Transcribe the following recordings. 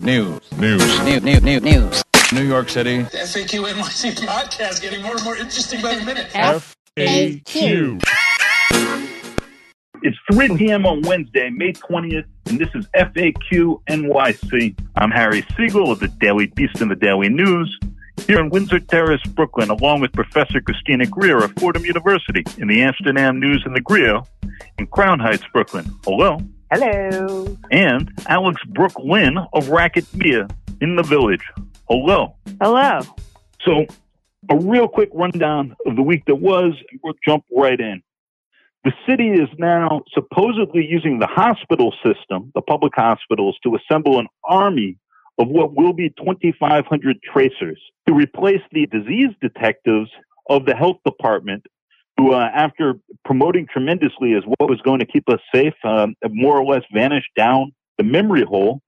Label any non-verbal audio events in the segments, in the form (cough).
News. News. News. News. News. News. New York City. The FAQ NYC podcast getting more and more interesting by the minute. FAQ. It's 3 p.m. on Wednesday, May 20th, and this is FAQ NYC. I'm Harry Siegel of the Daily Beast and the Daily News here in Windsor Terrace, Brooklyn, along with Professor Christina Greer of Fordham University in the Amsterdam News and the Grio in Crown Heights, Brooklyn. Hello. Hello. And Alex Brook Lynn of Racket Media in the Village. Hello. Hello. So, a real quick rundown of the week that was, and we'll jump right in. The city is now supposedly using the hospital system, the public hospitals, to assemble an army of what will be 2,500 tracers to replace the disease detectives of the health department who, uh, after promoting tremendously as what was going to keep us safe, um, more or less vanished down the memory hole,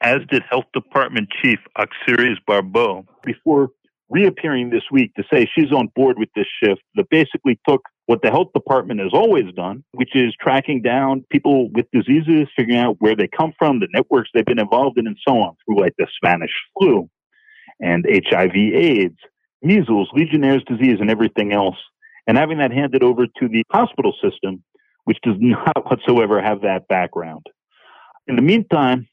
as did Health Department Chief Oxiris Barbot, before reappearing this week to say she's on board with this shift that basically took what the health department has always done, which is tracking down people with diseases, figuring out where they come from, the networks they've been involved in, and so on, through like the Spanish flu and HIV AIDS, measles, Legionnaire's disease, and everything else and having that handed over to the hospital system, which does (laughs) not whatsoever have that background. In the meantime,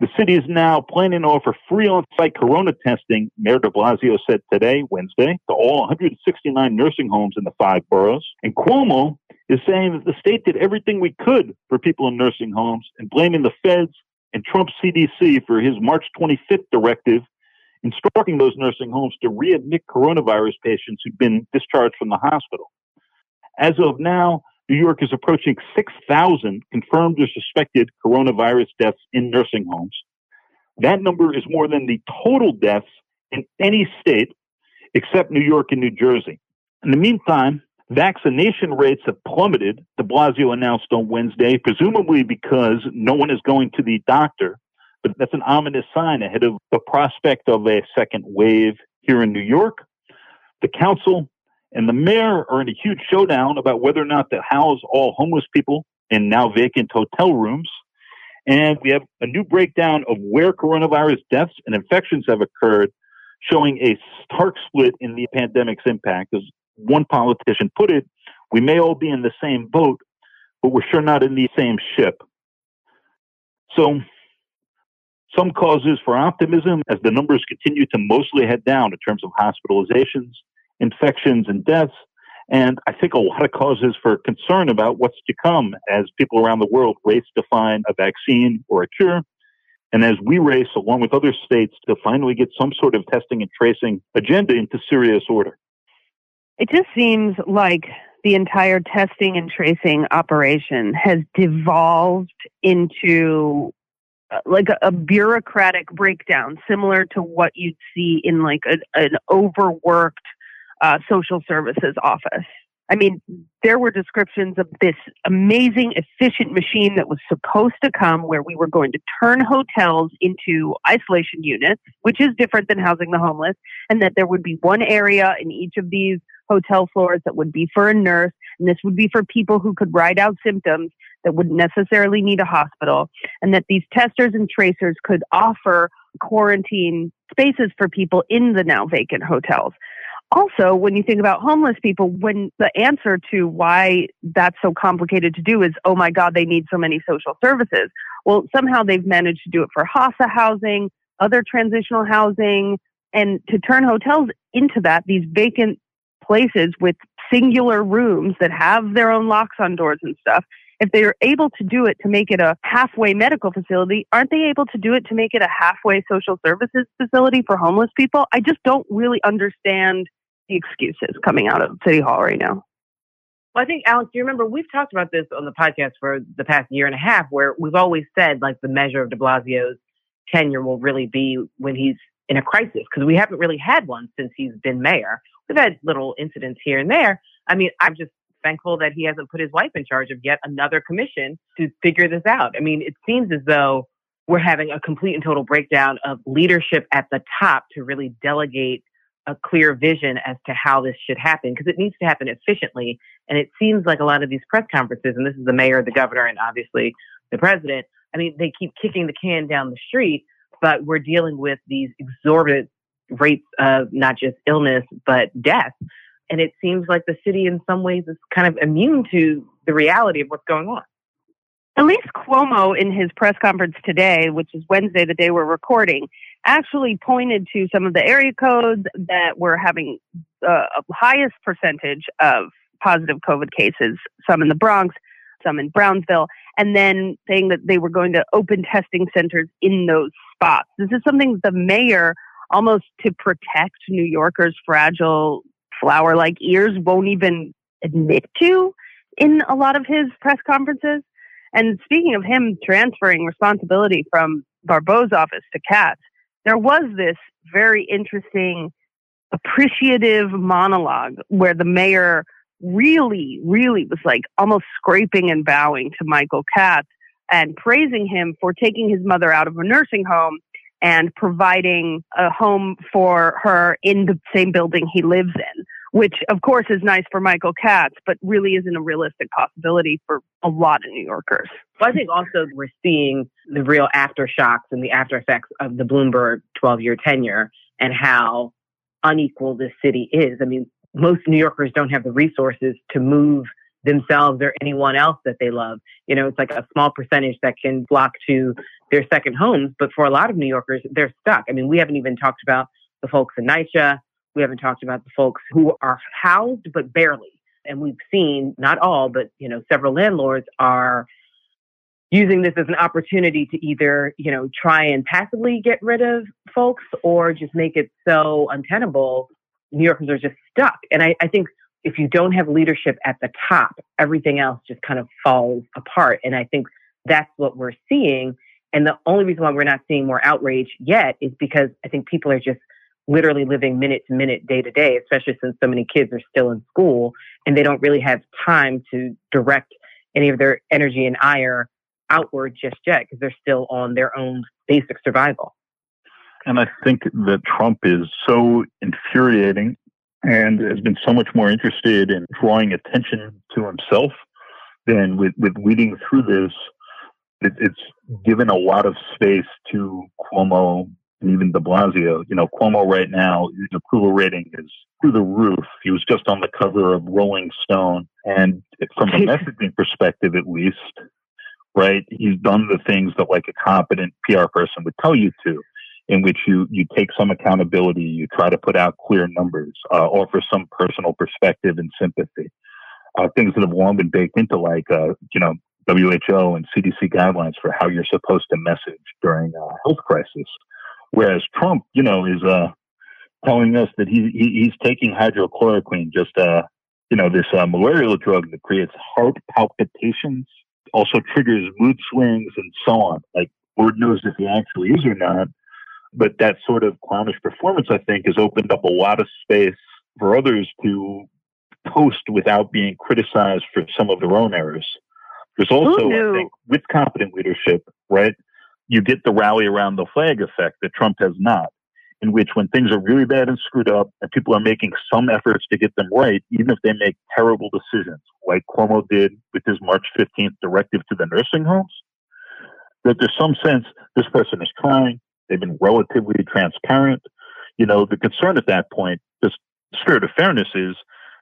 the city is now planning to offer free on-site corona testing, Mayor de Blasio said today, Wednesday, to all 169 nursing homes in the five boroughs. And Cuomo is saying that the state did everything we could for people in nursing homes and blaming the feds and Trump's CDC for his March 25th directive instructing those nursing homes to readmit coronavirus patients who've been discharged from the hospital. As of now, New York is approaching 6,000 confirmed or suspected coronavirus deaths in nursing homes. That number is more than the total deaths in any state except New York and New Jersey. In the meantime, vaccination rates have plummeted, de Blasio announced on Wednesday, presumably because no one is going to the doctor but that's an ominous sign ahead of the prospect of a second wave here in New York. The council and the mayor are in a huge showdown about whether or not to house all homeless people in now vacant hotel rooms. And we have a new breakdown of where coronavirus deaths and infections have occurred, showing a stark split in the pandemic's impact. As one politician put it, we may all be in the same boat, but we're sure not in the same ship. So some causes for optimism as the numbers continue to mostly head down in terms of hospitalizations, infections, and deaths. And I think a lot of causes for concern about what's to come as people around the world race to find a vaccine or a cure. And as we race along with other states to finally get some sort of testing and tracing agenda into serious order. It just seems like the entire testing and tracing operation has devolved into like a, a, bureaucratic breakdown, similar to what you'd see in like a, an overworked uh, social services office. I mean, there were descriptions of this amazing, efficient machine that was supposed to come where we were going to turn hotels into isolation units, which is different than housing the homeless, and that there would be one area in each of these hotel floors that would be for a nurse, and this would be for people who could ride out symptoms that wouldn't necessarily need a hospital, and that these testers and tracers could offer quarantine spaces for people in the now vacant hotels. Also, when you think about homeless people, when the answer to why that's so complicated to do is, oh my God, they need so many social services. Well, somehow they've managed to do it for HASA housing, other transitional housing, and to turn hotels into that, these vacant places with singular rooms that have their own locks on doors and stuff. If they are able to do it to make it a halfway medical facility, aren't they able to do it to make it a halfway social services facility for homeless people? I just don't really understand the excuses coming out of City Hall right now. Well, I think, Alex, do you remember we've talked about this on the podcast for the past year and a half, where we've always said like the measure of de Blasio's tenure will really be when he's in a crisis, because we haven't really had one since he's been mayor. We've had little incidents here and there. I mean, I'm just thankful that he hasn't put his wife in charge of yet another commission to figure this out. I mean, it seems as though we're having a complete and total breakdown of leadership at the top to really delegate a clear vision as to how this should happen because it needs to happen efficiently. And it seems like a lot of these press conferences, and this is the mayor, the governor, and obviously the president, I mean, they keep kicking the can down the street but we're dealing with these exorbitant rates of not just illness, but death. And it seems like the city, in some ways, is kind of immune to the reality of what's going on. At least Cuomo, in his press conference today, which is Wednesday, the day we're recording, actually pointed to some of the area codes that were having the highest percentage of positive COVID cases, some in the Bronx, some in Brownsville, and then saying that they were going to open testing centers in those spots. This is something the mayor, almost to protect New Yorkers' fragile flower like ears, won't even admit to in a lot of his press conferences. And speaking of him transferring responsibility from Barbot's office to Katz, there was this very interesting, appreciative monologue where the mayor really, really was like almost scraping and bowing to Mitchell Katz and praising him for taking his mother out of a nursing home and providing a home for her in the same building he lives in, which of course is nice for Mitchell Katz, but really isn't a realistic possibility for a lot of New Yorkers. Well, I think also we're seeing the real aftershocks and the after effects of the Bloomberg 12 year tenure and how unequal this city is. I mean, most New Yorkers don't have the resources to move themselves or anyone else that they love. You know, it's like a small percentage that can flock to their second homes, but for a lot of New Yorkers, they're stuck. I mean, we haven't even talked about the folks in NYCHA. We haven't talked about the folks who are housed, but barely. And we've seen not all, but, you know, several landlords are using this as an opportunity to either, you know, try and passively get rid of folks or just make it so untenable New Yorkers are just stuck. And I, I think if you don't have leadership at the top, everything else just kind of falls apart. And I think that's what we're seeing. And the only reason why we're not seeing more outrage yet is because I think people are just literally living minute to minute, day to day, especially since so many kids are still in school and they don't really have time to direct any of their energy and ire outward just yet because they're still on their own basic survival. And I think that Trump is so infuriating and has been so much more interested in drawing attention to himself than with, with leading through this. It, it's given a lot of space to Cuomo and even de Blasio. You know, Cuomo right now, his approval rating is through the roof. He was just on the cover of Rolling Stone. And from a messaging perspective, at least, right, he's done the things that like a competent PR person would tell you to in which you, you take some accountability, you try to put out clear numbers, uh, offer some personal perspective and sympathy. Uh, things that have long been baked into like, uh, you know, WHO and CDC guidelines for how you're supposed to message during a health crisis. Whereas Trump, you know, is, uh, telling us that he, he he's taking hydroxychloroquine, just, uh, you know, this uh, malarial drug that creates heart palpitations, also triggers mood swings and so on. Like, Lord knows if he actually is or not. But that sort of clownish performance, I think, has opened up a lot of space for others to post without being criticized for some of their own errors. There's also, I think, with competent leadership, right, you get the rally around the flag effect that Trump has not, in which when things are really bad and screwed up and people are making some efforts to get them right, even if they make terrible decisions, like Cuomo did with his March 15th directive to the nursing homes, that there's some sense this person is trying, They've been relatively transparent. You know, the concern at that point, just spirit of fairness is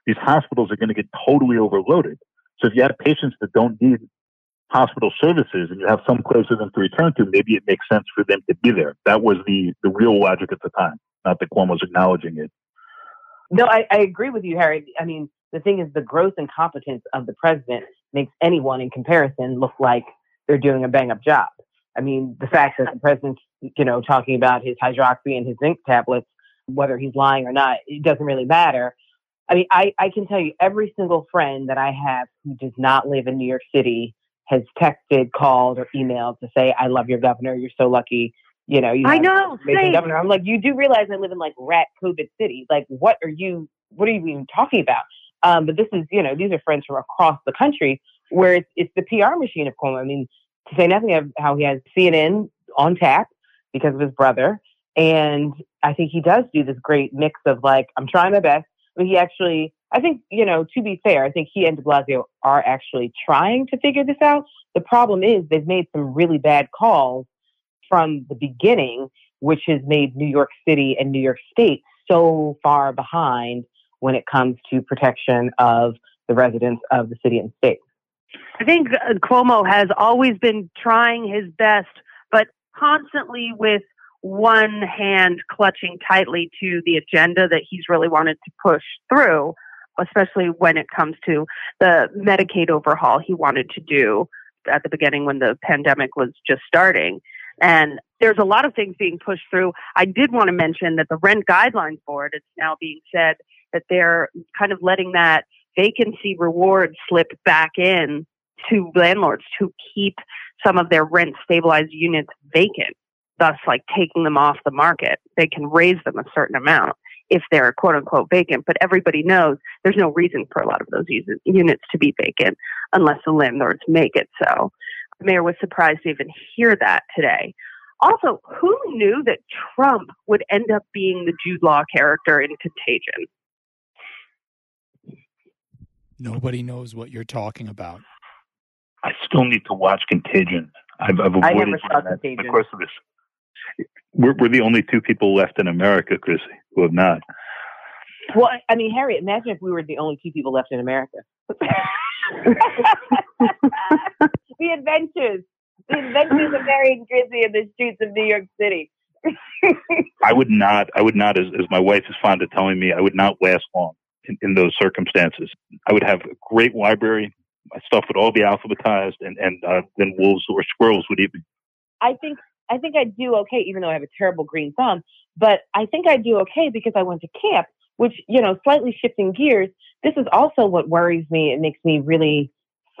these hospitals are going to get totally overloaded. So if you have patients that don't need hospital services and you have some place for them to return to, maybe it makes sense for them to be there. That was the, the real logic at the time, not that Cuomo's acknowledging it. No, I, I agree with you, Harry. I mean, the thing is, the growth and competence of the president makes anyone in comparison look like they're doing a bang up job. I mean, the fact that the president's, you know, talking about his hydroxy and his zinc tablets, whether he's lying or not, it doesn't really matter. I mean, I, I can tell you every single friend that I have who does not live in New York City has texted, called, or emailed to say, I love your governor. You're so lucky. You know, you I know, amazing governor. I'm like, you do realize I live in like rat COVID city. Like, what are you, what are you even talking about? Um, but this is, you know, these are friends from across the country where it's, it's the PR machine of Cuomo. I mean, to say nothing of how he has CNN on tap because of his brother. And I think he does do this great mix of like, I'm trying my best. But he actually, I think, you know, to be fair, I think he and de Blasio are actually trying to figure this out. The problem is they've made some really bad calls from the beginning, which has made New York City and New York State so far behind when it comes to protection of the residents of the city and state. I think uh, Cuomo has always been trying his best, but constantly with one hand clutching tightly to the agenda that he's really wanted to push through, especially when it comes to the Medicaid overhaul he wanted to do at the beginning when the pandemic was just starting. And there's a lot of things being pushed through. I did want to mention that the Rent Guidelines Board, it's now being said that they're kind of letting that vacancy reward slip back in to landlords to keep some of their rent stabilized units vacant, thus like taking them off the market. They can raise them a certain amount if they're quote unquote vacant, but everybody knows there's no reason for a lot of those units to be vacant unless the landlords make it so. The mayor was surprised to even hear that today. Also, who knew that Trump would end up being the Jude Law character in Contagion? Nobody knows what you're talking about. I still need to watch Contagion. I've, I've I never saw that in the Contagion. course of this. We're, we're the only two people left in America, Chrissy, who have not. Well, I mean, Harriet, imagine if we were the only two people left in America. (laughs) the adventures, the adventures of Harry and Chrissy in the streets of New York City. (laughs) I would not. I would not, as, as my wife is fond of telling me, I would not last long in, in those circumstances. I would have a great library. My stuff would all be alphabetized, and and uh, then wolves or squirrels would eat me. I think I think I'd do okay, even though I have a terrible green thumb. But I think I'd do okay because I went to camp, which you know, slightly shifting gears. This is also what worries me. It makes me really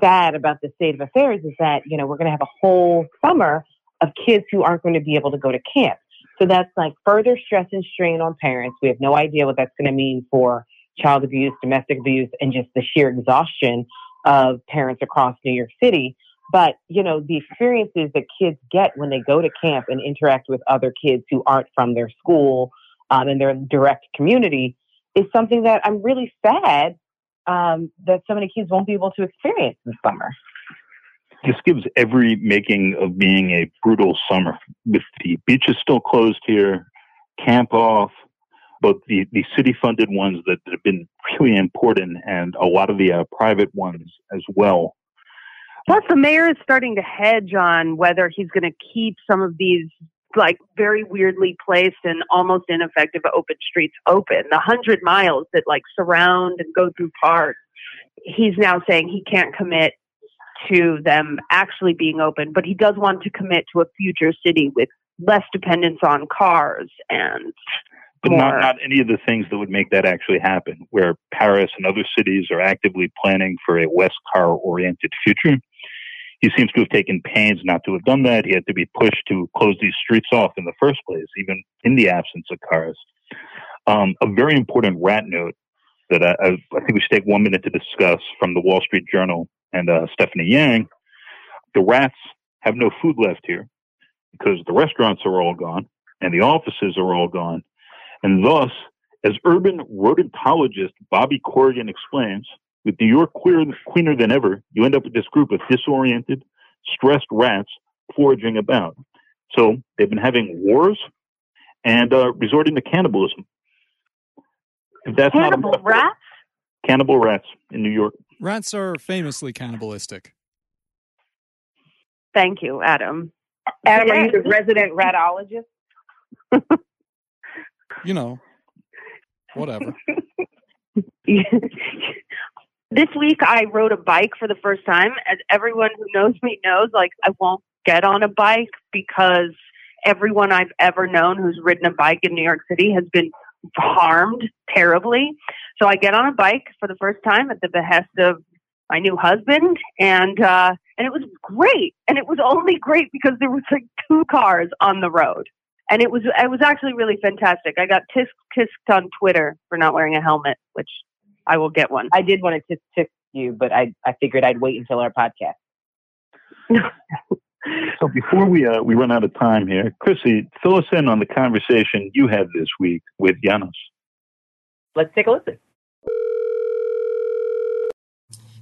sad about the state of affairs is that you know we're going to have a whole summer of kids who aren't going to be able to go to camp. So that's like further stress and strain on parents. We have no idea what that's going to mean for child abuse, domestic abuse, and just the sheer exhaustion of parents across New York City. But, you know, the experiences that kids get when they go to camp and interact with other kids who aren't from their school um, and their direct community is something that I'm really sad um, that so many kids won't be able to experience this summer. This gives every making of being a brutal summer. With the beaches still closed here, camp off, both the, the city funded ones that, have been really important and a lot of the uh, private ones as well. Plus, the mayor is starting to hedge on whether he's going to keep some of these like very weirdly placed and almost ineffective open streets open. The hundred miles that like surround and go through parks. He's now saying he can't commit to them actually being open, but he does want to commit to a future city with less dependence on cars and but more. not, not any of the things that would make that actually happen, where Paris and other cities are actively planning for a less car oriented future. He seems to have taken pains not to have done that. He had to be pushed to close these streets off in the first place, even in the absence of cars. Um, a very important rat note that I, I, I think we should take one minute to discuss from the Wall Street Journal and uh, Stephanie Yang. The rats have no food left here because the restaurants are all gone and the offices are all gone. And thus, as urban rodentologist Bobby Corrigan explains, with New York queer, cleaner than ever, you end up with this group of disoriented, stressed rats foraging about. So they've been having wars and uh, resorting to cannibalism. If that's cannibal not a, rats. cannibal rats in New York. Rats are famously cannibalistic. Thank you, Adam. Adam, are you the resident ratologist? You know, whatever. (laughs) this week I rode a bike for the first time. As everyone who knows me knows, like I won't get on a bike because everyone I've ever known who's ridden a bike in New York City has been harmed terribly. So I get on a bike for the first time at the behest of my new husband and uh and it was great. And it was only great because there was like two cars on the road. And it was it was actually really fantastic. I got tisk tisked on Twitter for not wearing a helmet, which I will get one. I did want to tisk tisk you, but I, I figured I'd wait until our podcast. So before we uh, we run out of time here, Chrissy, fill us in on the conversation you had this week with Janos. Let's take a listen.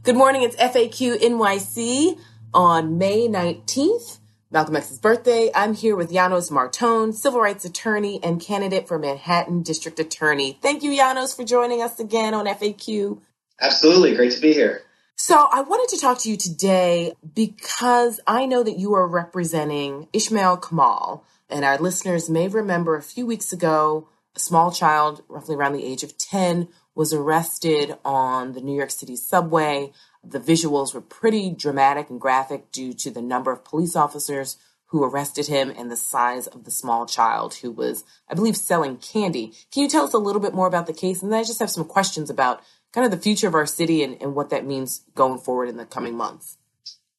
Good morning. It's FAQ NYC on May 19th. Malcolm X's birthday, I'm here with Janos Marton, civil rights attorney and candidate for Manhattan District Attorney. Thank you, Janos, for joining us again on FAQ. Absolutely. Great to be here. So, I wanted to talk to you today because I know that you are representing Ishmael Kamal, and our listeners may remember a few weeks ago, a small child, roughly around the age of 10, was arrested on the New York City subway. The visuals were pretty dramatic and graphic due to the number of police officers who arrested him and the size of the small child who was, I believe, selling candy. Can you tell us a little bit more about the case? And then I just have some questions about kind of the future of our city and, and what that means going forward in the coming months.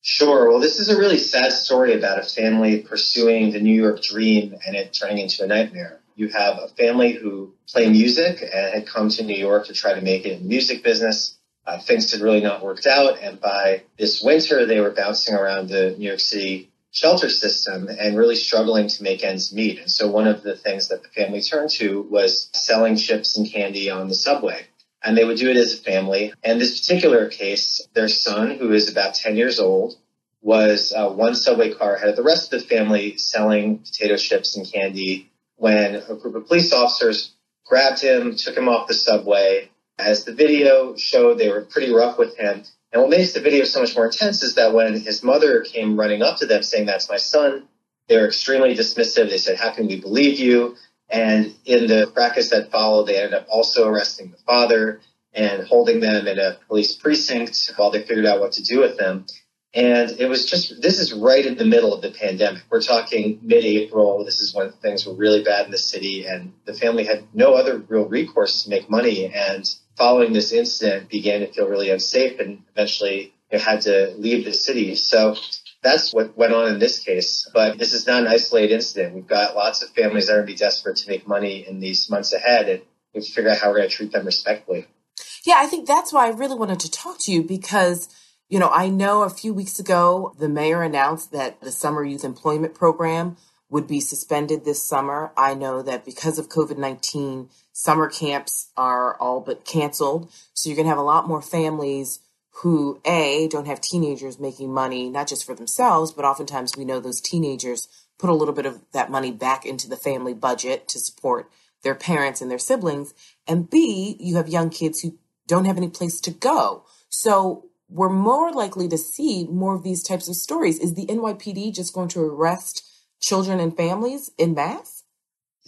Sure. Well, this is a really sad story about a family pursuing the New York dream and it turning into a nightmare. You have a family who play music and had come to New York to try to make it in the music business. Uh, things had really not worked out. And by this winter, they were bouncing around the New York City shelter system and really struggling to make ends meet. And so one of the things that the family turned to was selling chips and candy on the subway and they would do it as a family. And this particular case, their son, who is about 10 years old, was uh, one subway car ahead of the rest of the family selling potato chips and candy when a group of police officers grabbed him, took him off the subway. As the video showed, they were pretty rough with him. And what makes the video so much more intense is that when his mother came running up to them saying, That's my son, they were extremely dismissive. They said, How can we believe you? And in the practice that followed, they ended up also arresting the father and holding them in a police precinct while they figured out what to do with them. And it was just, this is right in the middle of the pandemic. We're talking mid April. This is when things were really bad in the city, and the family had no other real recourse to make money. And following this incident, began to feel really unsafe and eventually had to leave the city. So that's what went on in this case. But this is not an isolated incident. We've got lots of families that are going to be desperate to make money in these months ahead, and we have to figure out how we're going to treat them respectfully. Yeah, I think that's why I really wanted to talk to you because, you know, I know a few weeks ago the mayor announced that the summer youth employment program would be suspended this summer. I know that because of COVID 19, summer camps are all but canceled. So you're going to have a lot more families who a don't have teenagers making money not just for themselves but oftentimes we know those teenagers put a little bit of that money back into the family budget to support their parents and their siblings and b you have young kids who don't have any place to go so we're more likely to see more of these types of stories is the NYPD just going to arrest children and families in mass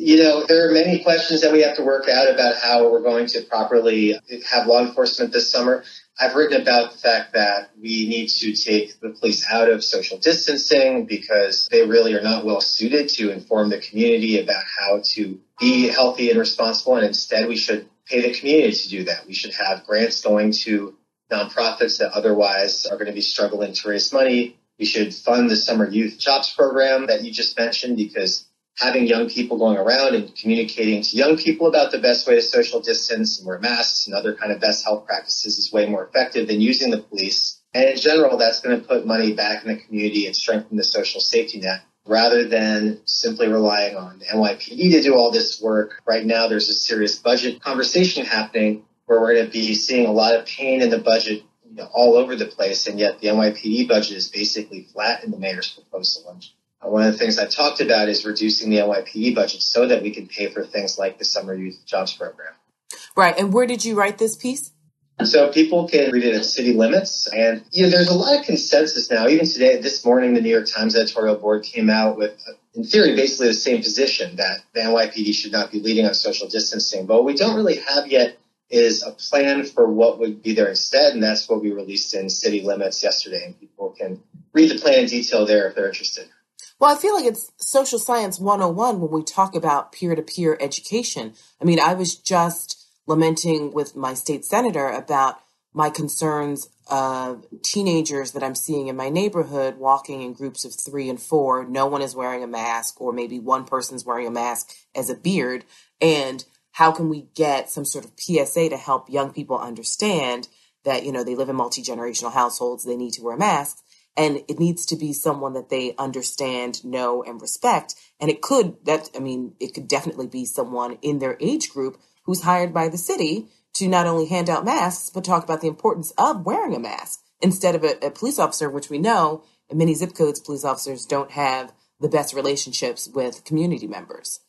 you know, there are many questions that we have to work out about how we're going to properly have law enforcement this summer. I've written about the fact that we need to take the police out of social distancing because they really are not well suited to inform the community about how to be healthy and responsible. And instead, we should pay the community to do that. We should have grants going to nonprofits that otherwise are going to be struggling to raise money. We should fund the summer youth jobs program that you just mentioned because having young people going around and communicating to young people about the best way to social distance and wear masks and other kind of best health practices is way more effective than using the police. And in general, that's going to put money back in the community and strengthen the social safety net rather than simply relying on NYPD to do all this work. Right now, there's a serious budget conversation happening where we're going to be seeing a lot of pain in the budget you know, all over the place, and yet the NYPD budget is basically flat in the mayor's proposal. Uh, one of the things I talked about is reducing the NYPD budget so that we can pay for things like the Summer Youth Jobs Program. Right. And where did you write this piece? So people can read it at city limits. And, you know, there's a lot of consensus now. Even today, this morning, the New York Times editorial board came out with, uh, in theory, basically the same position that the NYPD should not be leading on social distancing. But what we don't really have yet is a plan for what would be there instead. And that's what we released in city limits yesterday. And people can read the plan in detail there if they're interested. Well, I feel like it's social science 101 when we talk about peer to peer education. I mean, I was just lamenting with my state senator about my concerns of teenagers that I'm seeing in my neighborhood walking in groups of three and four. No one is wearing a mask, or maybe one person's wearing a mask as a beard. And how can we get some sort of PSA to help young people understand that, you know, they live in multi generational households, they need to wear masks? and it needs to be someone that they understand, know, and respect. And it could that I mean, it could definitely be someone in their age group who's hired by the city to not only hand out masks but talk about the importance of wearing a mask instead of a, a police officer, which we know in many zip codes, police officers don't have the best relationships with community members.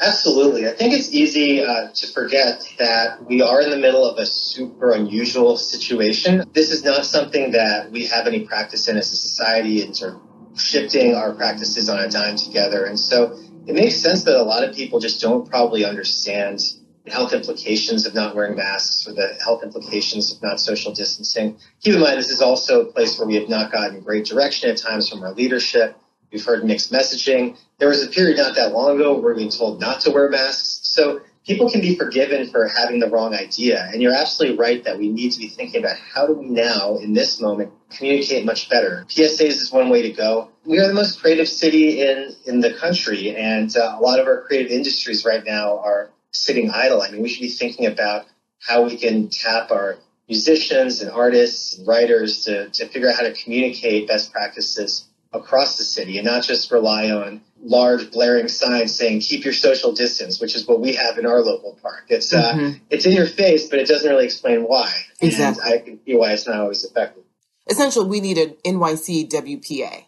Absolutely. I think it's easy uh, to forget that we are in the middle of a super unusual situation. This is not something that we have any practice in as a society and sort of shifting our practices on a dime together. And so it makes sense that a lot of people just don't probably understand the health implications of not wearing masks or the health implications of not social distancing. Keep in mind, this is also a place where we have not gotten great direction at times from our leadership. We've heard mixed messaging. There was a period not that long ago where we were told not to wear masks. So people can be forgiven for having the wrong idea. And you're absolutely right that we need to be thinking about how do we now, in this moment, communicate much better. PSAs is one way to go. We are the most creative city in, in the country, and uh, a lot of our creative industries right now are sitting idle. I mean, we should be thinking about how we can tap our musicians and artists and writers to, to figure out how to communicate best practices across the city and not just rely on large blaring signs saying keep your social distance, which is what we have in our local park. It's uh, mm-hmm. it's in your face, but it doesn't really explain why. Exactly. And I can see why it's not always effective. Essentially, we need an NYC WPA.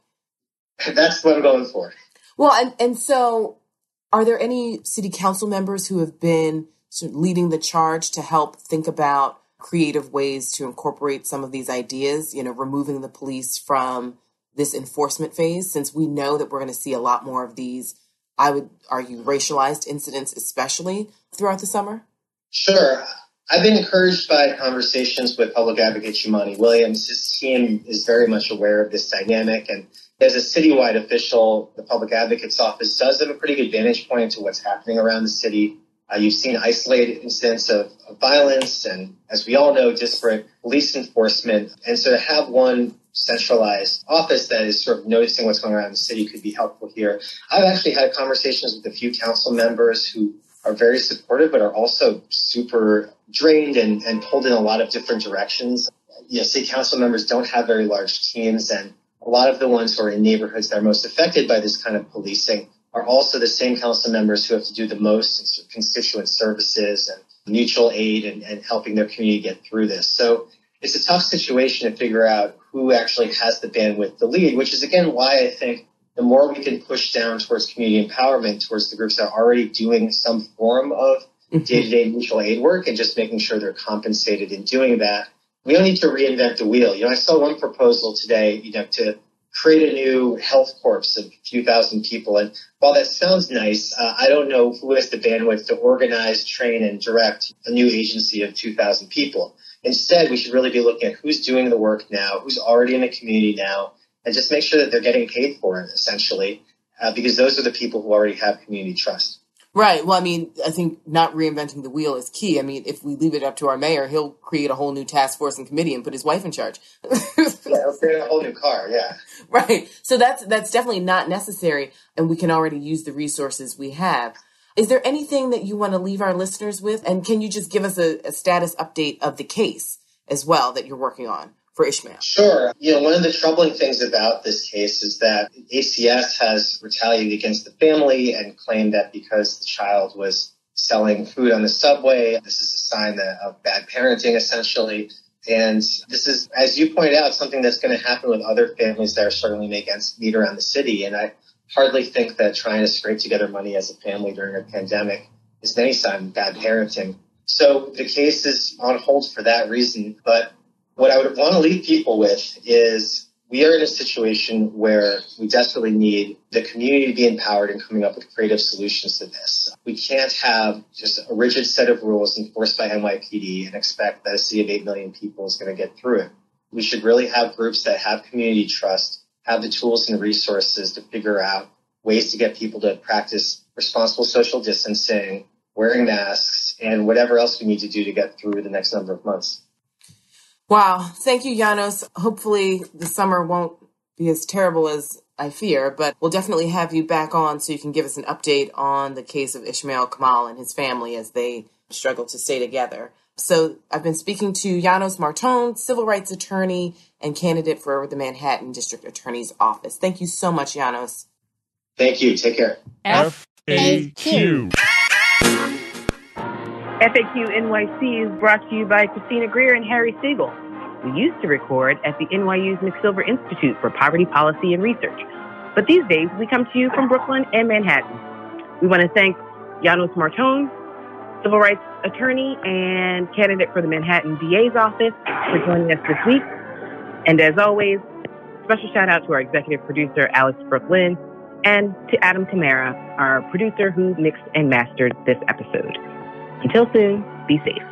(laughs) That's what I'm going for. Well, and, and so are there any city council members who have been sort of leading the charge to help think about creative ways to incorporate some of these ideas, you know, removing the police from this enforcement phase since we know that we're going to see a lot more of these, I would argue, racialized incidents, especially throughout the summer? Sure. I've been encouraged by conversations with Public Advocate Jumaane Williams. His team is very much aware of this dynamic. And as a citywide official, the Public Advocate's Office does have a pretty good vantage point to what's happening around the city. Uh, you've seen isolated incidents of, of violence and, as we all know, disparate police enforcement. And so to have one centralized office that is sort of noticing what's going on in the city could be helpful here. I've actually had conversations with a few council members who are very supportive, but are also super drained and, and pulled in a lot of different directions. You know, city council members don't have very large teams, and a lot of the ones who are in neighborhoods that are most affected by this kind of policing are also the same council members who have to do the most in constituent services and mutual aid and, and helping their community get through this. So it's a tough situation to figure out who actually has the bandwidth to lead, which is again why I think the more we can push down towards community empowerment, towards the groups that are already doing some form of day to day mutual aid work and just making sure they're compensated in doing that. We don't need to reinvent the wheel. You know, I saw one proposal today, you know, to create a new health corps of a few thousand people. And while that sounds nice, uh, I don't know who has the bandwidth to organize, train, and direct a new agency of 2,000 people. Instead, we should really be looking at who's doing the work now, who's already in the community now, and just make sure that they're getting paid for it, essentially, uh, because those are the people who already have community trust. Right. Well, I mean, I think not reinventing the wheel is key. I mean, if we leave it up to our mayor, he'll create a whole new task force and committee and put his wife in charge. (laughs) yeah, he'll create a whole new car. Yeah. Right. So that's that's definitely not necessary, and we can already use the resources we have. Is there anything that you want to leave our listeners with? And can you just give us a, a status update of the case as well that you're working on? for Ishmael? Sure. You know, one of the troubling things about this case is that ACS has retaliated against the family and claimed that because the child was selling food on the subway, this is a sign of bad parenting, essentially. And this is, as you pointed out, something that's going to happen with other families that are struggling to make ends meet around the city. And I hardly think that trying to scrape together money as a family during a pandemic is any sign of bad parenting. So the case is on hold for that reason. But what I would want to leave people with is we are in a situation where we desperately need the community to be empowered in coming up with creative solutions to this. We can't have just a rigid set of rules enforced by NYPD and expect that a city of 8 million people is going to get through it. We should really have groups that have community trust have the tools and resources to figure out ways to get people to practice responsible social distancing, wearing masks, and whatever else we need to do to get through the next number of months. Wow. Thank you, Janos. Hopefully the summer won't be as terrible as I fear, but we'll definitely have you back on so you can give us an update on the case of Ishmael Kamal and his family as they struggle to stay together. So I've been speaking to Janos Marton, civil rights attorney and candidate for the Manhattan District Attorney's Office. Thank you so much, Janos. Thank you. Take care. FAQ. FAQ NYC is brought to you by Christina Greer and Harry Siegel. we used to record at the NYU's McSilver Institute for Poverty Policy and Research. But these days, we come to you from Brooklyn and Manhattan. We want to thank Janos Martone, civil rights attorney and candidate for the Manhattan DA's office, for joining us this week. And as always, special shout out to our executive producer, Alex Brook Lynn, and to Adam Tamara, our producer who mixed and mastered this episode. Until soon, be safe.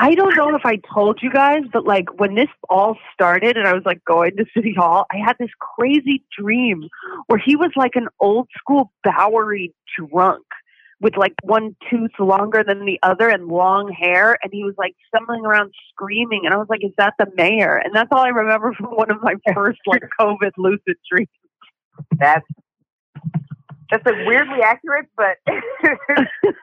I don't know if I told you guys, but like when this all started and I was like going to City Hall, I had this crazy dream where he was like an old school Bowery drunk with like one tooth longer than the other and long hair and he was like stumbling around screaming and I was like, Is that the mayor? And that's all I remember (laughs) from one of my first like COVID lucid dreams. That's that's like weirdly accurate, but (laughs)